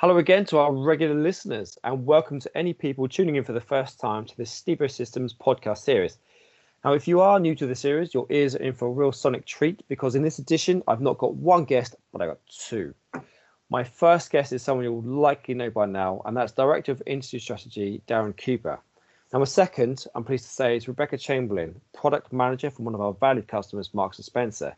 Hello again to our regular listeners, and welcome to any people tuning in for the first time to the Stibo Systems podcast series. Now, if you are new to the series, your ears are in for a real sonic treat because in this edition, I've not got one guest, but I got two. My first guest is someone you'll likely know by now, and that's Director of Industry Strategy, Darren Cooper. Now, my second, I'm pleased to say, is Rebecca Chamberlain, Product Manager from one of our valued customers, Marks & Spencer.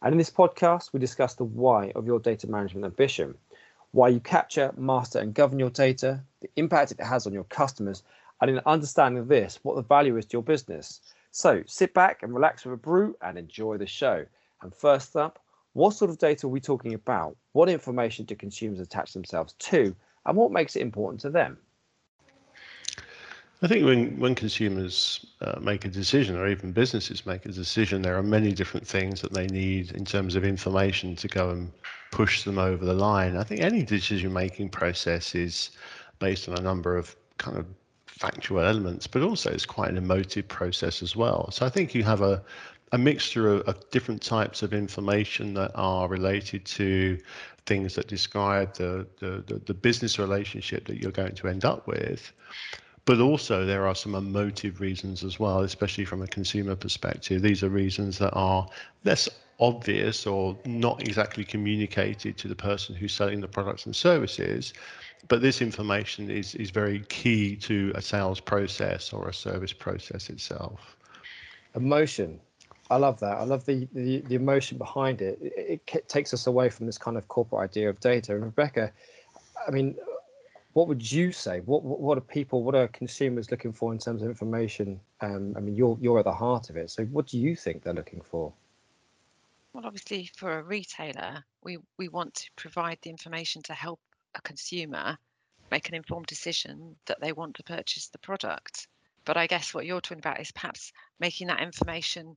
And in this podcast, we discuss the why of your data management ambition – why you capture, master, and govern your data, the impact it has on your customers, and in understanding this, what the value is to your business. So sit back and relax with a brew and enjoy the show. And first up, what sort of data are we talking about? What information do consumers attach themselves to? And what makes it important to them? I think when, when consumers uh, make a decision, or even businesses make a decision, there are many different things that they need in terms of information to go and push them over the line. I think any decision making process is based on a number of kind of factual elements, but also it's quite an emotive process as well. So I think you have a, a mixture of, of different types of information that are related to things that describe the, the, the, the business relationship that you're going to end up with but also there are some emotive reasons as well, especially from a consumer perspective. These are reasons that are less obvious or not exactly communicated to the person who's selling the products and services, but this information is is very key to a sales process or a service process itself. Emotion. I love that. I love the, the, the emotion behind it. it. It takes us away from this kind of corporate idea of data. And Rebecca, I mean, what would you say? What, what, what are people, what are consumers looking for in terms of information? Um, I mean, you're you're at the heart of it. So, what do you think they're looking for? Well, obviously, for a retailer, we we want to provide the information to help a consumer make an informed decision that they want to purchase the product. But I guess what you're talking about is perhaps making that information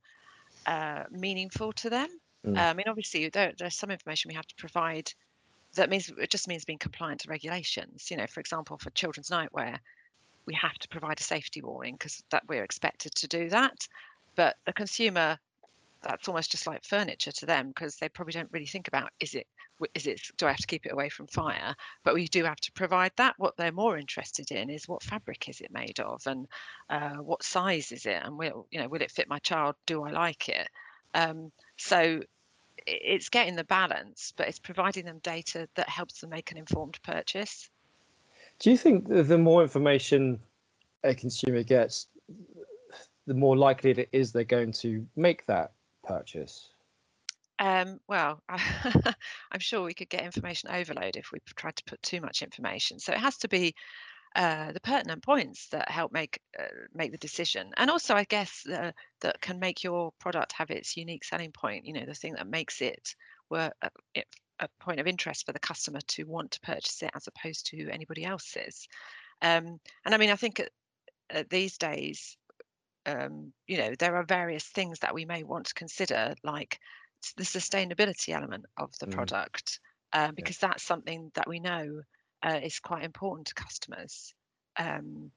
uh, meaningful to them. Mm. Uh, I mean, obviously, there, there's some information we have to provide that means it just means being compliant to regulations. You know, for example, for children's nightwear, we have to provide a safety warning because that we're expected to do that. But the consumer, that's almost just like furniture to them because they probably don't really think about is it is it do I have to keep it away from fire? But we do have to provide that. What they're more interested in is what fabric is it made of and uh, what size is it and will you know will it fit my child? Do I like it? Um, so it's getting the balance, but it's providing them data that helps them make an informed purchase. Do you think the more information a consumer gets, the more likely it is they're going to make that purchase? Um, well, I'm sure we could get information overload if we tried to put too much information. So it has to be uh, the pertinent points that help make uh, make the decision, and also I guess uh, that can make your product have its unique selling point. You know, the thing that makes it were a, a point of interest for the customer to want to purchase it as opposed to anybody else's. Um, and I mean, I think these days, um, you know, there are various things that we may want to consider, like the sustainability element of the mm. product, uh, because yeah. that's something that we know uh, is quite important to customers. Um,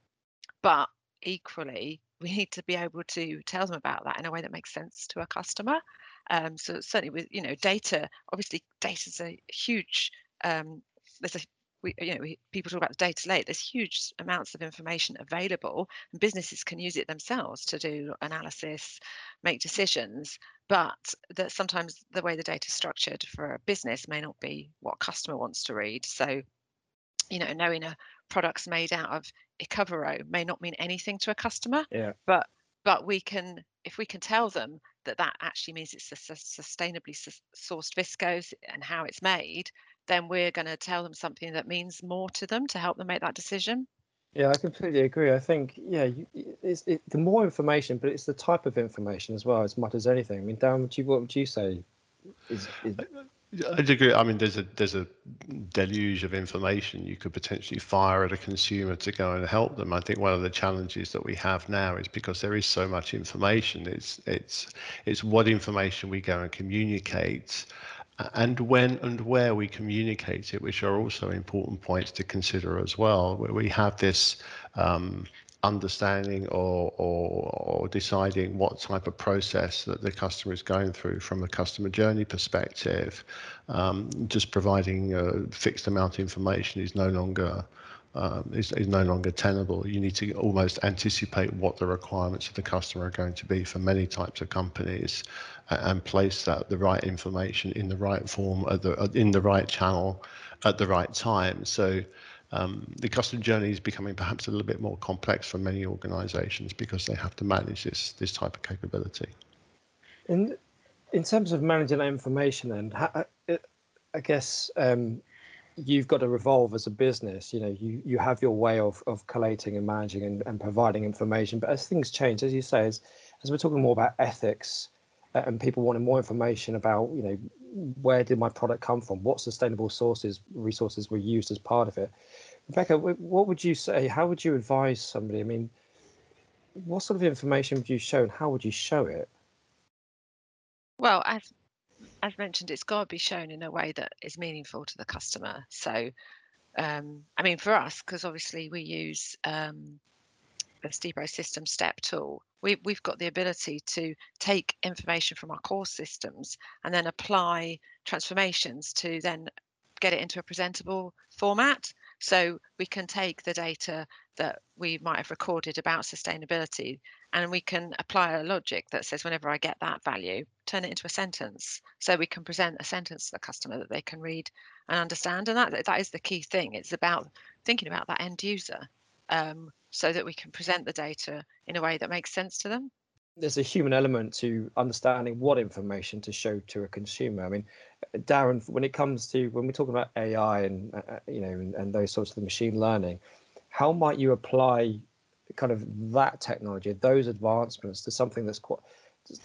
but equally, we need to be able to tell them about that in a way that makes sense to a customer. Um, so certainly with you know data, obviously data is a huge. Um, there's a we, you know, we, people talk about the data lake. There's huge amounts of information available, and businesses can use it themselves to do analysis, make decisions. But that sometimes the way the data is structured for a business may not be what a customer wants to read. So you know, knowing a product's made out of Ecovero may not mean anything to a customer. Yeah. But but we can if we can tell them that that actually means it's a sustainably sourced viscose and how it's made, then we're going to tell them something that means more to them to help them make that decision. Yeah, I completely agree. I think yeah, it's it, the more information, but it's the type of information as well as much as anything. I mean, Dan, what, you, what would you say? Is, is... I agree. I mean, there's a there's a deluge of information you could potentially fire at a consumer to go and help them. I think one of the challenges that we have now is because there is so much information. It's it's it's what information we go and communicate, and when and where we communicate it, which are also important points to consider as well. Where we have this um, understanding or, or, or, deciding what type of process that the customer is going through from a customer journey perspective. Um, just providing a fixed amount of information is no longer um, is, is no longer tenable. You need to almost anticipate what the requirements of the customer are going to be for many types of companies and place that the right information in the right form at the, in the right channel at the right time. So um, the customer journey is becoming perhaps a little bit more complex for many organizations because they have to manage this this type of capability. In in terms of managing that information, uh, I guess um, you've got to evolve as a business. You know, you you have your way of of collating and managing and, and providing information, but as things change, as you say, as as we're talking more about ethics and people wanting more information about, you know, where did my product come from? What sustainable sources resources were used as part of it? Rebecca, what would you say? How would you advise somebody? I mean, what sort of information would you show, and how would you show it? Well, as as mentioned, it's got to be shown in a way that is meaningful to the customer. So, um, I mean, for us, because obviously we use um, the Stibo System Step tool, we, we've got the ability to take information from our core systems and then apply transformations to then get it into a presentable format. So we can take the data that we might have recorded about sustainability and we can apply a logic that says whenever I get that value, turn it into a sentence. So we can present a sentence to the customer that they can read and understand. And that that is the key thing. It's about thinking about that end user um, so that we can present the data in a way that makes sense to them there's a human element to understanding what information to show to a consumer. I mean, Darren, when it comes to when we're talking about AI and uh, uh, you know and, and, those sorts of machine learning, how might you apply kind of that technology, those advancements, to something that's quite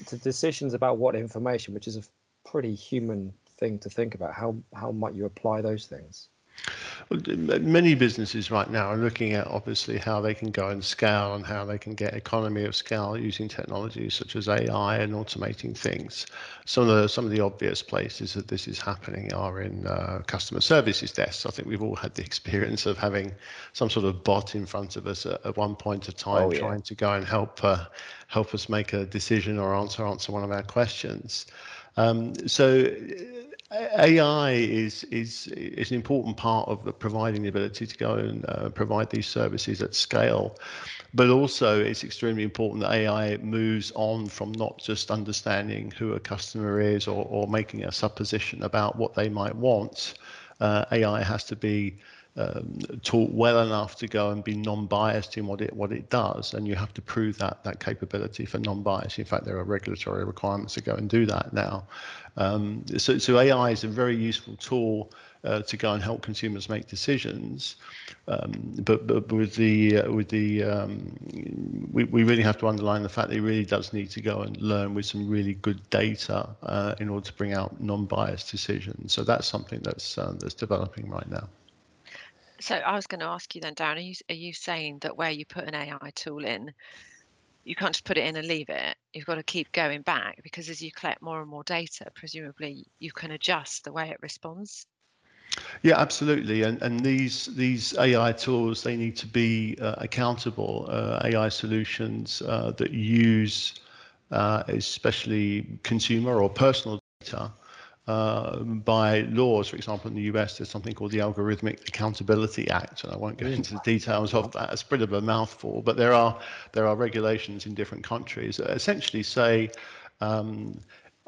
to decisions about what information, which is a pretty human thing to think about. How how might you apply those things? Many businesses right now are looking at obviously how they can go and scale and how they can get economy of scale using technologies such as AI and automating things. Some of the some of the obvious places that this is happening are in uh, customer services desks. I think we've all had the experience of having some sort of bot in front of us at, at one point of time, oh, yeah. trying to go and help uh, help us make a decision or answer answer one of our questions. Um, so AI is is is an important part of providing the ability to go and uh, provide these services at scale, but also it's extremely important that AI moves on from not just understanding who a customer is or, or making a supposition about what they might want. Uh, AI has to be um, taught well enough to go and be non-biased in what it what it does, and you have to prove that that capability for non-bias. In fact, there are regulatory requirements to go and do that now. Um, so, so AI is a very useful tool uh, to go and help consumers make decisions. Um, but, but with the uh, with the um, we, we really have to underline the fact that it really does need to go and learn with some really good data uh, in order to bring out non-biased decisions. So that's something that's uh, that's developing right now. So I was going to ask you then, Darren, are you, are you saying that where you put an AI tool in, you can't just put it in and leave it. You've got to keep going back because as you collect more and more data, presumably you can adjust the way it responds. Yeah, absolutely. And and these these AI tools they need to be uh, accountable. Uh, AI solutions uh, that use uh, especially consumer or personal data uh, by laws. For example, in the US, there's something called the Algorithmic Accountability Act, and I won't go into the details of that. It's a bit of a mouthful, but there are there are regulations in different countries that essentially say um,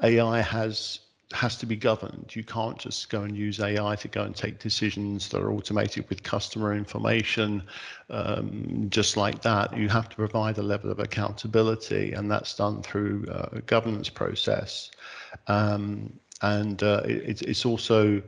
AI has has to be governed. You can't just go and use AI to go and take decisions that are automated with customer information um, just like that. You have to provide a level of accountability, and that's done through uh, a governance process. Um, and uh, it, it's also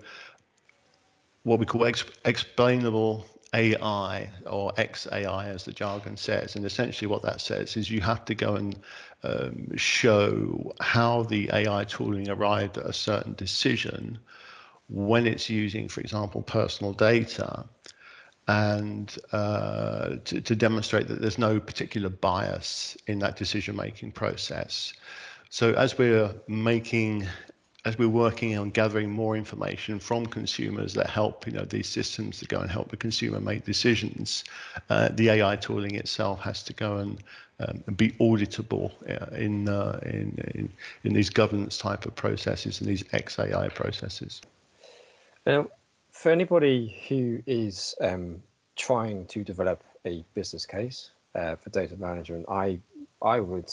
what we call ex- explainable AI or XAI, as the jargon says. And essentially, what that says is you have to go and um, show how the AI tooling arrived at a certain decision when it's using, for example, personal data, and uh, to, to demonstrate that there's no particular bias in that decision making process. So, as we're making as we're working on gathering more information from consumers that help you know these systems to go and help the consumer make decisions, uh, the AI tooling itself has to go and, um, be auditable uh, in, uh, in, in in these governance type of processes and these XAI processes. Now, for anybody who is um, trying to develop a business case uh, for data management, I I would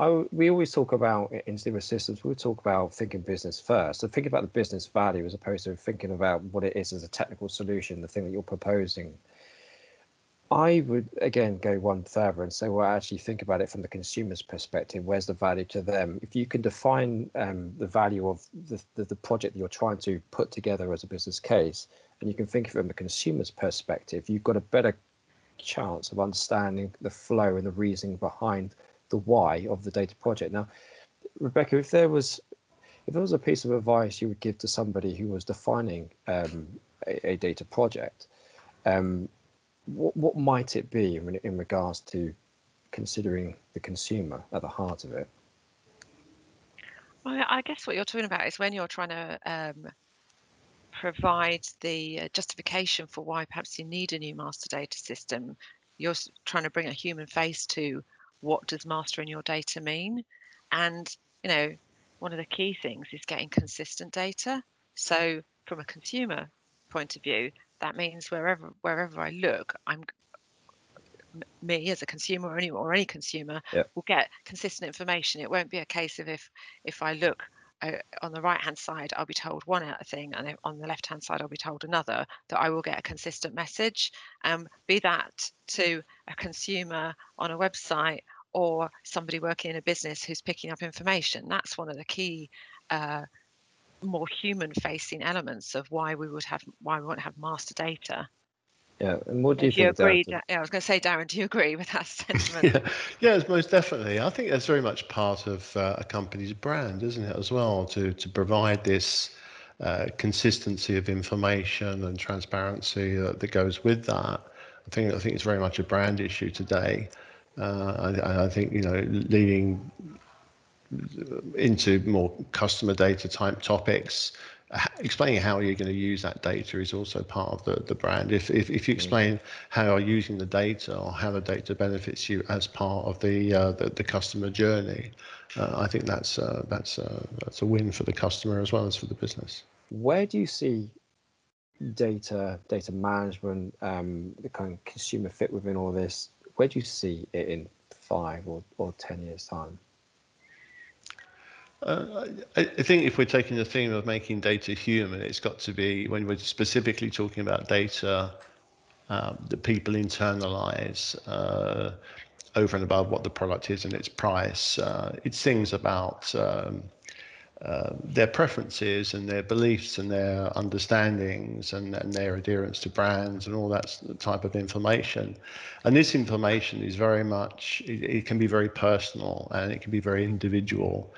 I, we always talk about in Stibo Systems, we talk about thinking business first. So think about the business value as opposed to thinking about what it is as a technical solution, the thing that you're proposing. I would again go one further and say, well, actually think about it from the consumer's perspective. Where's the value to them? If you can define um, the value of the, the, the project that you're trying to put together as a business case, and you can think of it from the consumer's perspective, you've got a better chance of understanding the flow and the reasoning behind the why of the data project. Now, Rebecca, if there was if there was a piece of advice you would give to somebody who was defining um, a, a, data project, um, what, what might it be in, in regards to considering the consumer at the heart of it? Well, I guess what you're talking about is when you're trying to um, provide the uh, justification for why perhaps you need a new master data system, you're trying to bring a human face to what does mastering your data mean? And, you know, one of the key things is getting consistent data. Mm. So from a consumer point of view, that means wherever wherever I look, I'm me as a consumer or any or any consumer yep. will get consistent information. It won't be a case of if if I look on the right hand side, I'll be told one thing, and on the left hand side, I'll be told another. That I will get a consistent message. Um, be that to a consumer on a website or somebody working in a business who's picking up information. That's one of the key. Uh, more human facing elements of why we would have why we want to have master data yeah, and what do you, do you think? agree? Darren? Yeah, I was going to say, Darren, do you agree with that sentiment? yeah, yeah, most definitely. I think that's very much part of uh, a company's brand, isn't it, as well, to to provide this uh, consistency of information and transparency that, that goes with that. I think I think it's very much a brand issue today. Uh, I, I think you know leading into more customer data type topics explaining how you're going to use that data is also part of the, the brand. If, if, if you explain how you're using the data or how the data benefits you as part of the uh, the, the, customer journey, uh, I think that's uh, that's uh, that's a win for the customer as well as for the business. Where do you see data data management, um, the kind of consumer fit within all this? Where do you see it in five or, or ten years time? Uh, I, think if we're taking the theme of making data human, it's got to be when we're specifically talking about data um, that people internalize uh, over and above what the product is and its price. Uh, it's things about um, uh, their preferences and their beliefs and their understandings and, and their adherence to brands and all that type of information. And this information is very much, it, it can be very personal and it can be very individual.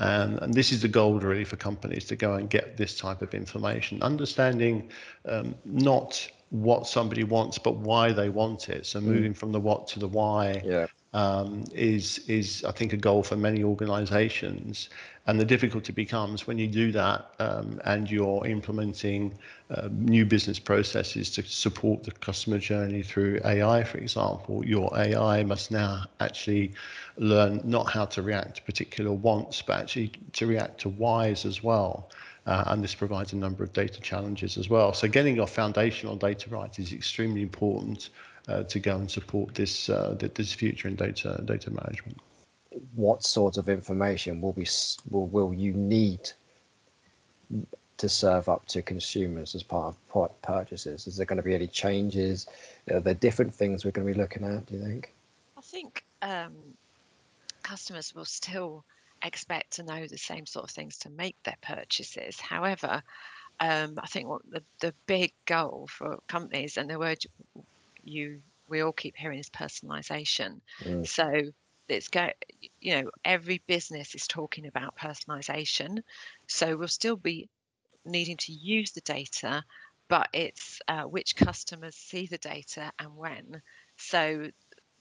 Um, and this is the goal really for companies to go and get this type of information, understanding um, not what somebody wants, but why they want it. So mm. moving mm. from the what to the why yeah. um, is is I think a goal for many organisations. And the difficulty becomes when you do that um, and you're implementing uh, new business processes to support the customer journey through AI, for example, your AI must now actually learn not how to react to particular wants, but actually to react to whys as well. Uh, and this provides a number of data challenges as well. So getting your foundational data right is extremely important uh, to go and support this uh, this future in data data management what sort of information will be will, will you need to serve up to consumers as part of purchases? Is there going to be any changes? Are there different things we're going to be looking at? Do you think? I think um, customers will still expect to know the same sort of things to make their purchases. However, um, I think what the, the big goal for companies and the word you we all keep hearing is personalization. Mm. So it's go you know every business is talking about personalization so we'll still be needing to use the data but it's uh, which customers see the data and when. So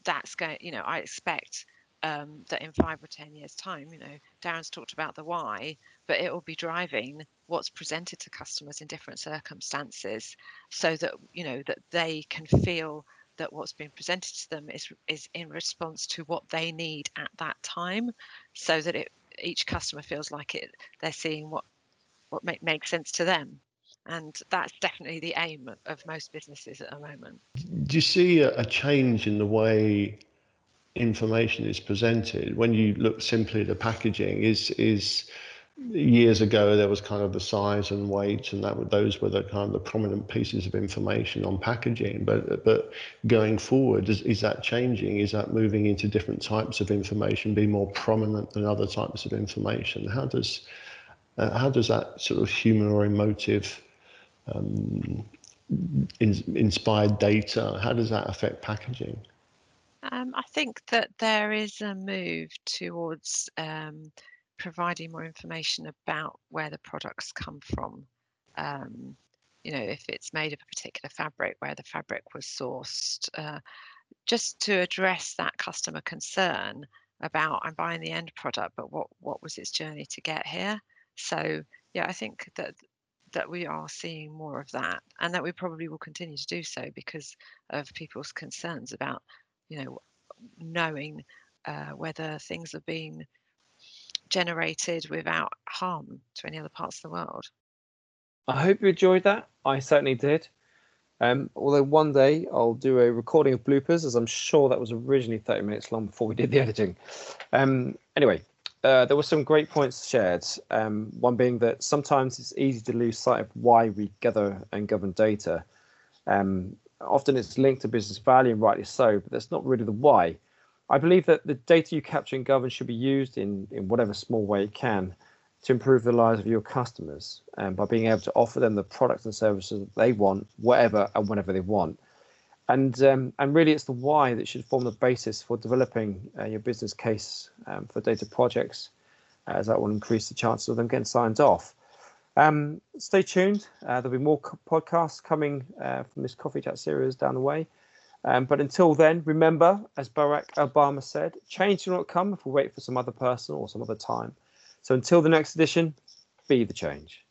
that's going you know i expect um, that in five or ten years time you know darren's talked about the why but it will be driving what's presented to customers in different circumstances so that you know that they can feel that what's being presented to them is is in response to what they need at that time so that it each customer feels like it they're seeing what what make, makes sense to them. And that's definitely the aim of most businesses at the moment. Do you see a, a change in the way information is presented? When you look simply at the packaging is is years ago there was kind of the size and weight and that those were the kind of the prominent pieces of information on packaging. But but going forward is, is that changing? Is that moving into different types of information be more prominent than other types of information? How does uh, how does that sort of human or emotive um, in, inspired data how does that affect packaging? Um, I think that there is a move towards um, providing more information about where the products come from. Um, you know, if it's made of a particular fabric, where the fabric was sourced, uh, just to address that customer concern about I'm buying the end product, but what what was its journey to get here? So yeah, I think that that we are seeing more of that, and that we probably will continue to do so because of people's concerns about you know knowing uh, whether things are being generated without harm to any other parts of the world. I hope you enjoyed that. I certainly did. Um, although one day I'll do a recording of bloopers, as I'm sure that was originally 30 minutes long before we did the editing. Um, anyway, uh, there were some great points shared. Um, one being that sometimes it's easy to lose sight of why we gather and govern data. Um, often it's linked to business value, and rightly so, but that's not really the why. I believe that the data you capture and govern should be used in, in whatever small way it can to improve the lives of your customers and by being able to offer them the products and services that they want, whatever and whenever they want. And um, and really, it's the why that should form the basis for developing uh, your business case um, for data projects, as that will increase the chances of them getting signed off. Um, stay tuned. Uh, there'll be more co- podcasts coming uh, from this coffee chat series down the way. Um, but until then, remember, as Barack Obama said, change will not come if we wait for some other person or some other time. So until the next edition, be the change.